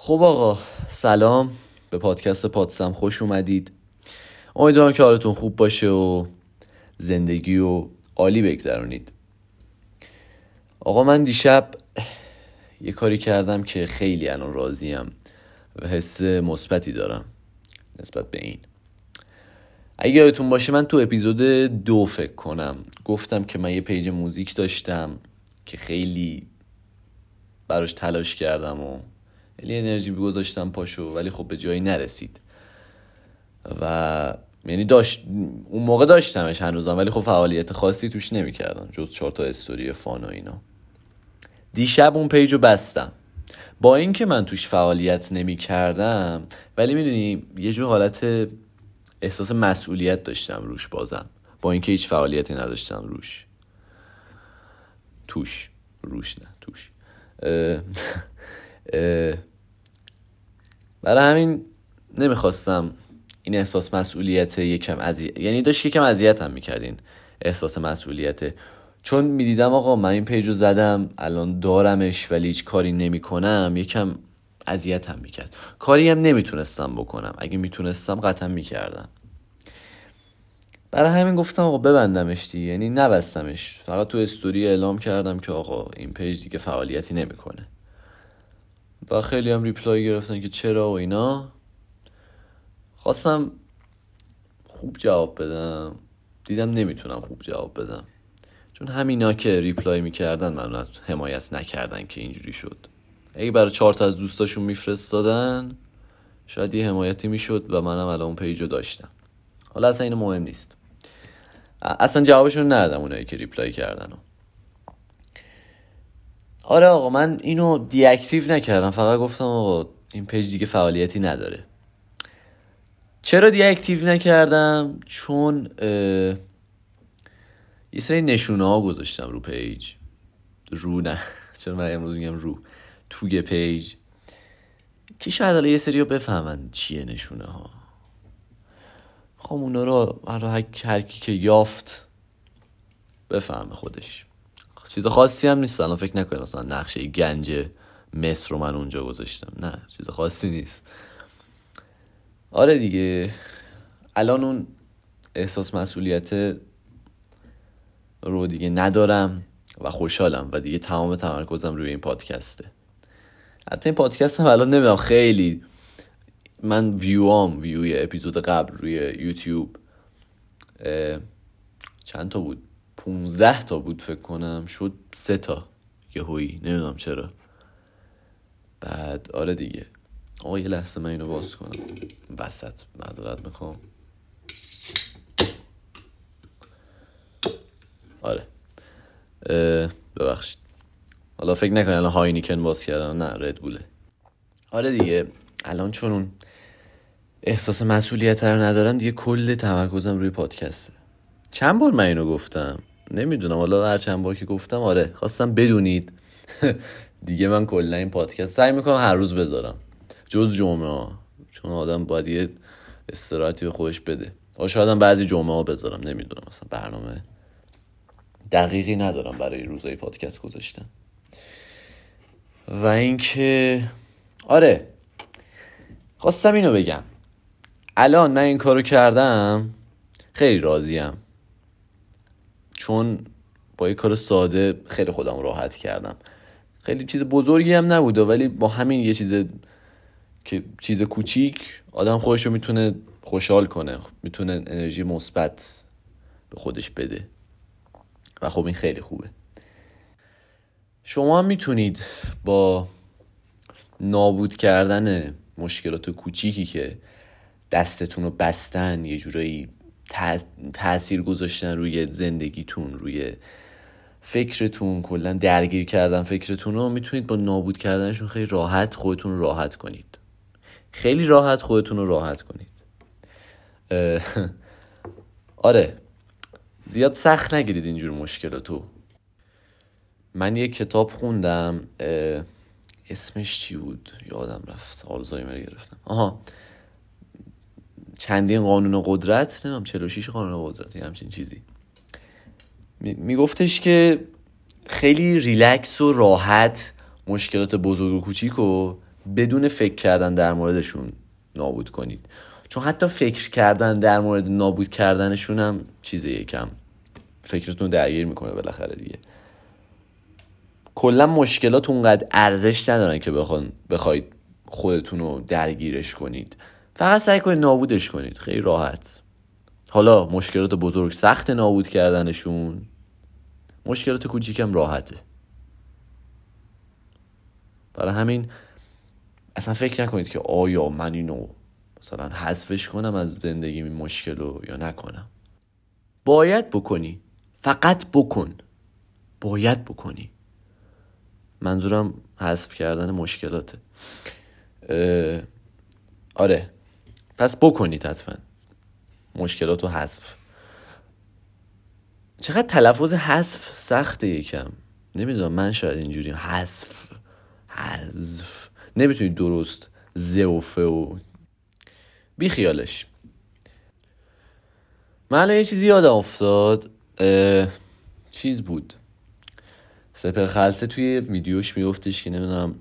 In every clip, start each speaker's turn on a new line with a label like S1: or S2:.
S1: خب آقا سلام. به پادکست پادسم خوش اومدید. امیدوارم که حالتون خوب باشه و زندگی و عالی بگذرونید. آقا من دیشب یه کاری کردم که خیلی الان راضیم و حس مثبتی دارم نسبت به این. اگه یادتون باشه من تو اپیزود دو فکر کنم گفتم که من یه پیج موزیک داشتم که خیلی براش تلاش کردم و خیلی انرژی گذاشتم پاشو ولی خب به جایی نرسید. و یعنی داشت اون موقع داشتمش هنوزم ولی خب فعالیت خاصی توش نمی‌کردم جز چهار تا استوری فان و اینا. دیشب اون پیج رو بستم. با اینکه من توش فعالیت نمی کردم ولی می‌دونی یه جور حالت احساس مسئولیت داشتم روش بازم. با اینکه هیچ فعالیتی نداشتم روش. توش. روش نه توش. برای همین نمی‌خواستم این احساس مسئولیت یکم اذیت یعنی داشت یکم اذیتم می‌کردین احساس مسئولیت. چون می‌دیدم آقا من این پیج رو زدم الان دارمش ولی هیچ کاری نمی‌کنم یکم اذیتم می‌کرد. کاری هم نمی‌تونستم بکنم. اگه می‌تونستم قطعا می‌کردم. برای همین گفتم آقا ببندمش دیگه. یعنی نبستمش. فقط تو استوری اعلام کردم که آقا این page دیگه فعالیتی نمی‌کنه. و خیلی هم reply گرفتن که چرا و اینا. خواستم خوب جواب بدم. دیدم نمی‌تونم خوب جواب بدم. چون همینا که reply می‌کردن من حمایت نکردن که اینجوری شد. اگه برای چهار تا از دوستاشون میفرستادن شاید یه حمایتی می‌شد و منم الان اون page و داشتم. حالا اصلا این مهم نیست. اصلا جوابشون ندادم اونایی که reply کردن آره آقا من اینو deactive نکردم. فقط گفتم آقا این page دیگه فعالیتی نداره. چرا deactive نکردم؟ چون یه سری نشونه ها گذاشتم رو page رو نه. چرا من امروز میگم رو. توی پیج که شاید حالا یه سری رو بفهمن چیه نشونه ها خب اونا رو هر کی که یافت بفهمه خودش. چیز خاصی هم نیست. الان فکر نکنید مثلا نقشه گنج مصر رو من اونجا گذاشتم. نه چیز خاصی نیست. آره دیگه. الان اون احساس مسئولیت رو دیگه ندارم و خوشحالم و دیگه تمام تمرکزم روی این پادکسته. حتی این پادکست هم الان نمی‌دونم خیلی من ویوام ویوی اپیزود قبل روی یوتیوب چند تا بود؟ 15 تا بود فکر کنم شد سه تا. یه هویی نمی‌دونم چرا. بعد آره دیگه. آقا یه لحظه من اینو باز کنم. وسط معذرت می‌خوام. آره. ببخشید. حالا فکر نکنی الان هاینیکن باز کردن. نه ردبوله آره دیگه. الان چون اون احساس مسئولیت رو ندارم. دیگه کل تمرکزم روی پادکسته. چند بار من اینو گفتم؟ نمی‌دونم حالا هر چند بار که گفتم آره خواستم بدونید. دیگه من کلا این پادکست سعی می‌کنم هر روز بذارم. جز جمعه چون آدم باید یه استراحتی به خودش بده. شاید هم بعضی جمعه ها بذارم نمی‌دونم مثلا برنامه دقیقی ندارم برای روزای پادکست گذاشتن. و اینکه آره خواستم اینو بگم. الان من این کارو کردم خیلی راضیم. چون با یه کار ساده خیلی خودم راحت کردم. خیلی چیز بزرگی هم نبوده ولی با همین یه چیز که چیز کوچیک آدم خودش رو می‌تونه خوشحال کنه می‌تونه انرژی مثبت به خودش بده. و خب این خیلی خوبه. شما هم می‌تونید با نابود کردن مشکلات کوچیکی که دستتون رو بستن یه جورایی تاثیر گذاشتن روی زندگیتون روی فکرتون کلا درگیر کردن فکرتون رو می‌تونید با نابود کردنشون خیلی راحت خودتون رو راحت کنید. خیلی راحت خودتون رو راحت کنید. آره. زیاد سخت نگیرید اینجور مشکلاتو. من یه کتاب خوندم اسمش چی بود؟ یادم رفت. آلزایمر گرفتم. آها. چندین قانون قدرت نمی‌دونم 46 قانون قدرت یه همچین چیزی. میگفتش که خیلی ریلکس و راحت مشکلات بزرگ و کوچیک رو بدون فکر کردن در موردشون نابود کنید. چون حتی فکر کردن در مورد نابود کردنشون هم چیز یکم. فکرتون درگیر می‌کنه بالاخره دیگه. کلا مشکلات اونقدر ارزش ندارن که بخون بخواید خودتون رو درگیرش کنید. فقط سعی کنید نابودش کنید. خیلی راحت. حالا مشکلات بزرگ سخت نابود کردنشون مشکلات کوچیکم راحته. برای همین اصلا فکر نکنید که آیا من اینو مثلا حذفش کنم از زندگی این مشکل رو یا نکنم. باید بکنی. فقط بکن. باید بکنی. منظورم حذف کردن مشکلاته. آره. پس بکنید حتما. مشکلات رو حذف. چقدر تلفظ حذف سخته یکم. نمی‌دونم من شاید اینجوری. حذف. حذف. نمی‌تونید درست زوفه و بی خیالش من یه چیزی یادم افتاد. چیز بود. سپر خلصه توی ویدیوش میگفتش که نمی‌دونم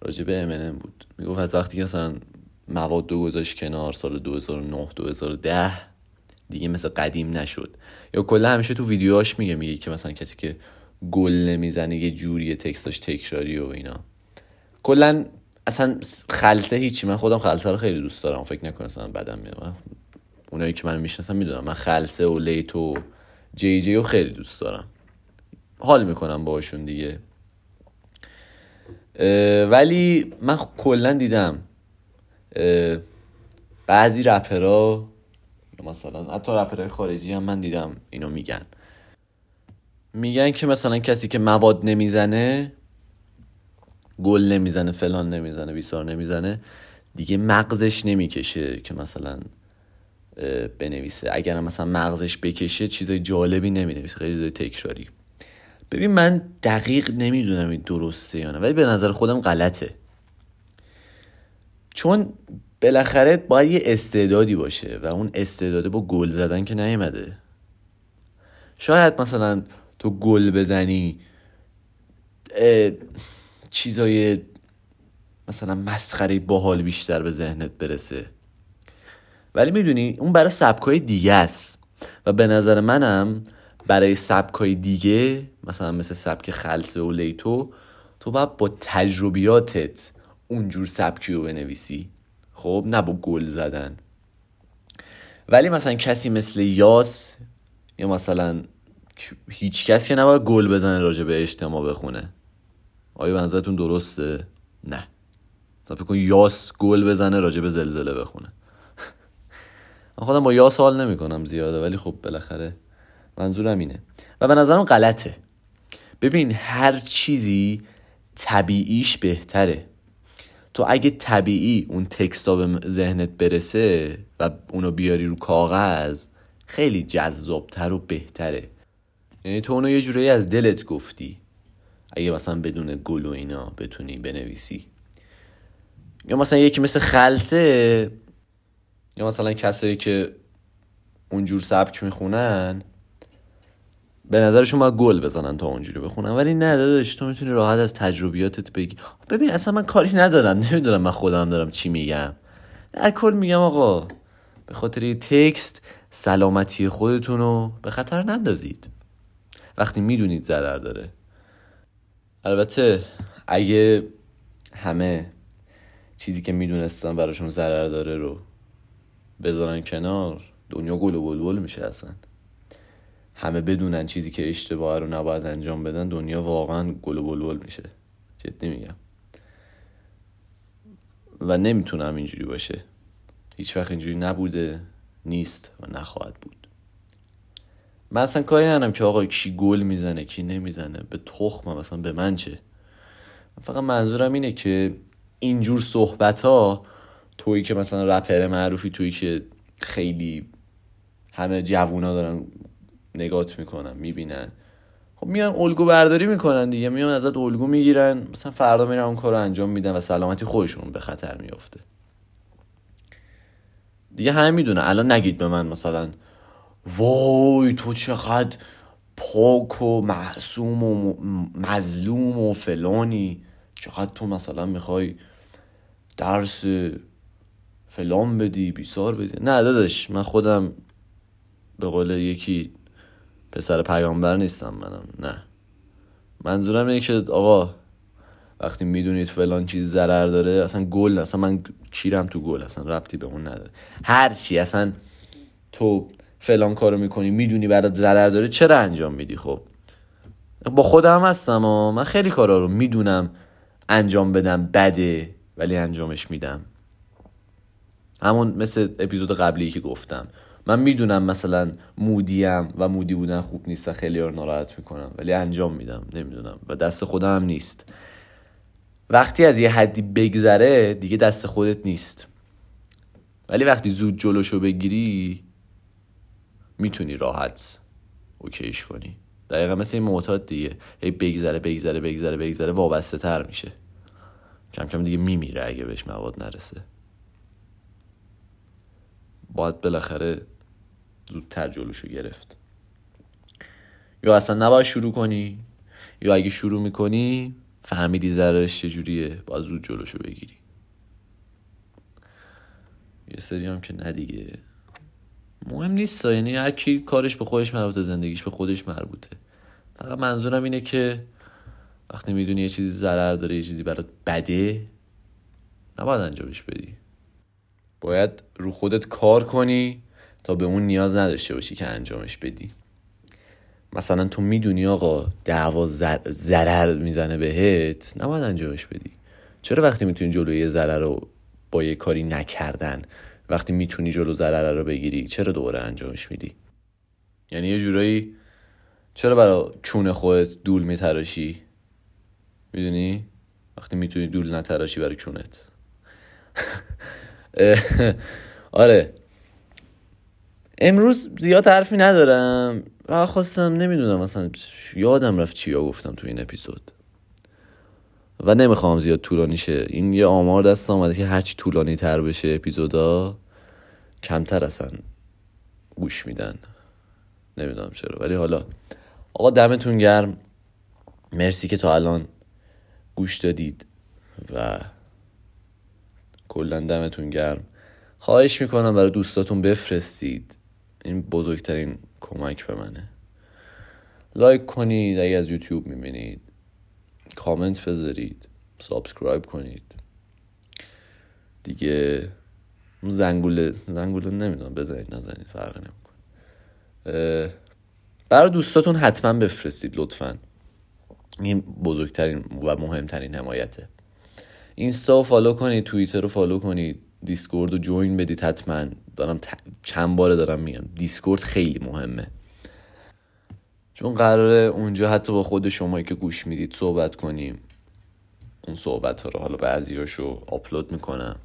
S1: راجع به امنم بود. می‌گفت از وقتی که مثلا مواد دو گذاشت کنار سال 2009 2010 دیگه مثل قدیم نشد. یا کلا همیشه تو ویدیوهاش میگه میگه که مثلا کسی که گل نمی‌زنه یه جوری تکستاش تکراری و اینا. کلا اصلا خلصه هیچی. من خودم خلصه رو خیلی دوست دارم. فکر نکنم مثلا بدم میاد. اونایی که من می‌شناسم می‌دونم من خلصه و لیت و جی جی رو خیلی دوست دارم. حال می‌کنم باشون دیگه. ولی من کلا دیدم بعضی رپرها مثلا حتی رپرهای خارجی هم من دیدم اینو میگن. میگن که مثلا کسی که مواد نمی‌زنه گل نمی‌زنه فلان نمی‌زنه بیسار نمی‌زنه دیگه مغزش نمی‌کشه که مثلا بنویسه. اگر مثلا مغزش بکشه چیزای جالبی نمی‌نویسه خیلی چیزای تکراری. ببین من دقیق نمی‌دونم این درسته یا نه ولی به نظر خودم غلطه. چون بالاخره باید یه استعدادی باشه و اون استعداده با گل زدن که نیومده. شاید مثلا تو گل بزنی چیزای مثلا مسخره باحال بیشتر به ذهنت برسه. ولی می‌دونی اون برای سبکای دیگه است. و به نظر منم برای سبکای دیگه مثلا مثل سبک خلصه و لیتو تو باید با تجربیاتت اونجور سبکی رو بنویسی. خب نه با گل زدن. ولی مثلا کسی مثل یاس یا مثلا هیچ کس که نباید گل بزنه راجع به اجتماع بخونه. آیا بنظرتون درسته؟ نه. فکر کن یاس گل بزنه راجع به زلزله بخونه. من خودم با یاس حال نمی کنم زیاده ولی خب بالاخره منظورم اینه. و به نظرم غلطه. ببین هر چیزی طبیعیش بهتره. تو اگه طبیعی اون تکستا به ذهنت برسه و اونو بیاری رو کاغذ خیلی جذابتر و بهتره. یعنی تو اونو یه جورایی از دلت گفتی. اگه مثلا بدون گل و اینا بتونی بنویسی. یا مثلا یکی مثل خلصه یا مثلا کسایی که اونجور سبک می‌خونن به نظرشون باید گل بزنن تا اونجوری بخونن. ولی نه داداش تو می‌تونی راحت از تجربیاتت بگی. ببین اصلا من کاری ندارم. نمی‌دونم من خودم دارم چی میگم. در کل میگم آقا به خاطر تکست سلامتی خودتون رو به خطر نندازید. وقتی می‌دونید ضرر داره. البته اگه همه چیزی که می‌دونستن براشون ضرر داره رو بذارن کنار دنیا گل و بلبل میشه اصلا. همه بدونن چیزی که اشتباه رو نباید انجام بدن دنیا واقعا گل و بلبل میشه. جدی میگم. و نمی‌تونم اینجوری باشه. هیچ وقت اینجوری نبوده نیست و نخواهد بود. من اصلا کاری ندارم که آقا کی گل می‌زنه کی نمی‌زنه. به تخمم مثلا به من چه؟ فقط منظورم اینه که اینجور صحبت ها تویی که مثلا رپر معروفی تویی که خیلی همه جوونا دارن نگات می‌کنن می‌بینن. خب میان الگو برداری می‌کنن دیگه میان ازت الگو می‌گیرن. مثلا فردا میرن اون کار انجام میدن و سلامتی خودشون به خطر میفته دیگه همه می‌دونه الان نگید به من مثلا وای تو چقدر پاک و معصوم و مظلوم و فلانی. چقدر تو مثلا می‌خوای درس فلان بدی بیسار بدی. نه داداش من خودم به قول یکی پسر پیامبر نیستم منم نه. منظورم اینه که آقا وقتی می‌دونید فلان چیز ضرر داره اصلا گل اصلا من کیرم تو گل اصلا ربطی به اون نداره. هر چی اصلا تو فلان کارو می‌کنی می‌دونی برات ضرر داره چرا انجام میدی؟ خب. با خودم هستم و من خیلی کارا رو می‌دونم انجام بدم بده ولی انجامش میدم. همون مثل اپیزود قبلی که گفتم. من می‌دونم مثلا مودیم و مودی بودن خوب نیست و خیلی رو ناراحت می‌کنم ولی انجام میدم نمی‌دونم و دست خودم نیست. وقتی از یه حدی بگذره دیگه دست خودت نیست. ولی وقتی زود جلوشو بگیری می‌تونی راحت اوکیش کنی. دقیقا مثل این معتاد دیگه. هی بگذره بگذره بگذره بگذره وابسته تر میشه. کم کم دیگه میمیره اگه بهش مواد نرسه. باید بالاخره زودتر جلوشو گرفت. یا اصلا نباید شروع کنی؟ یا اگه شروع می‌کنی فهمیدی ضررش چجوریه باید زود جلوشو بگیری. یه سری هم که نه دیگه. مهم نیست یعنی هر کی کارش به خودش مربوطه زندگیش به خودش مربوطه. فقط منظورم اینه که وقتی می‌دونی یه چیزی ضرر داره یه چیزی برات بده نباید انجامش بدی. باید رو خودت کار کنی تا به اون نیاز نداشته باشی که انجامش بدی. مثلا تو می‌دونی آقا دعوا ضرر می‌زنه بهت نباید انجامش بدی. چرا وقتی می‌تونی جلوی ضرر رو با یه کاری نکردن وقتی می‌تونی جلو ضرر رو بگیری چرا دوباره انجامش میدی؟ یعنی یه جورایی چرا برای کون خودت دول میتراشی؟ می‌دونی؟ وقتی می‌تونی دول نتراشی برای کونت آره. امروز زیاد حرفی ندارم. خواستم نمی‌دونم مثلا یادم رفت چیا گفتم تو این اپیزود. و نمی‌خوام زیاد طولانی شه. این یه آمار دست آمده که هرچی طولانی تر بشه اپیزودا کمتر اصلا گوش میدن. نمی‌دونم چرا. ولی حالا آقا دمتون گرم. مرسی که تا الان گوش دادید و کلا دمتون گرم. خواهش می‌کنم برای دوستاتون بفرستید. این بزرگترین کمک به منه. like کنید اگه از یوتیوب می‌بینید کامنت بذارید subscribe کنید. دیگه زنگوله زنگوله نمی‌دونم بزنید نزنید فرقی نمی‌کنه. برای دوستاتون حتما بفرستید لطفا. این بزرگترین و مهمترین حمایته. اینستا رو follow کنید توییتر رو follow کنید. دیسکورد رو join بدید حتما. دارم چند باره دارم میگم. دیسکورد خیلی مهمه. چون قراره اونجا حتی با خود شمایی که گوش می‌دید صحبت کنیم. اون صحبت ها رو حالا بعضیاشو آپلود می‌کنم.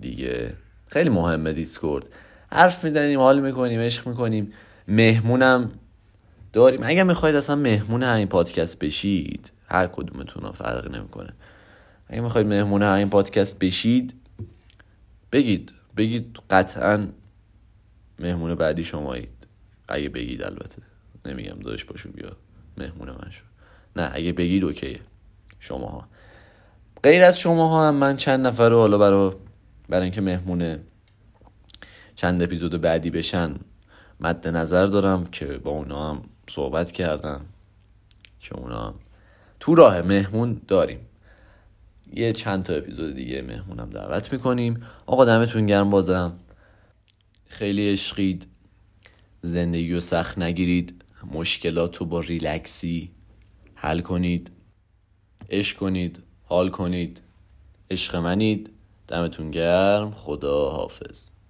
S1: دیگه خیلی مهمه دیسکورد حرف می‌زنیم حال می‌کنیم عشق می‌کنیم. مهمونم داریم. اگر می‌خواید اصلا مهمون همین پادکست بشید هر کدومتون ها فرق نمی‌کنه. اگه می‌خواید مهمون همین پادکست بشید بگید بگید قطعا مهمون بعدی شمایید. اگه بگید البته. نمیگم دادش باشو بیا. مهمون من شو. نه اگه بگید اوکیه. شماها. غیر از شماها هم من چند نفر رو حالا برای برای اینکه مهمون چند اپیزود بعدی بشن مد نظر دارم که با اونا هم صحبت کردم. که اونا هم تو راه مهمون داریم. یه چند تا اپیزود دیگه مهمونم دعوت می‌کنیم. آقا دمتون گرم بازم. خیلی عشقید. زندگی رو سخت نگیرید. مشکلات رو با ریلکسی حل کنید. عشق کنید. حال کنید. عشق منید. دمتون گرم. خدا حافظ.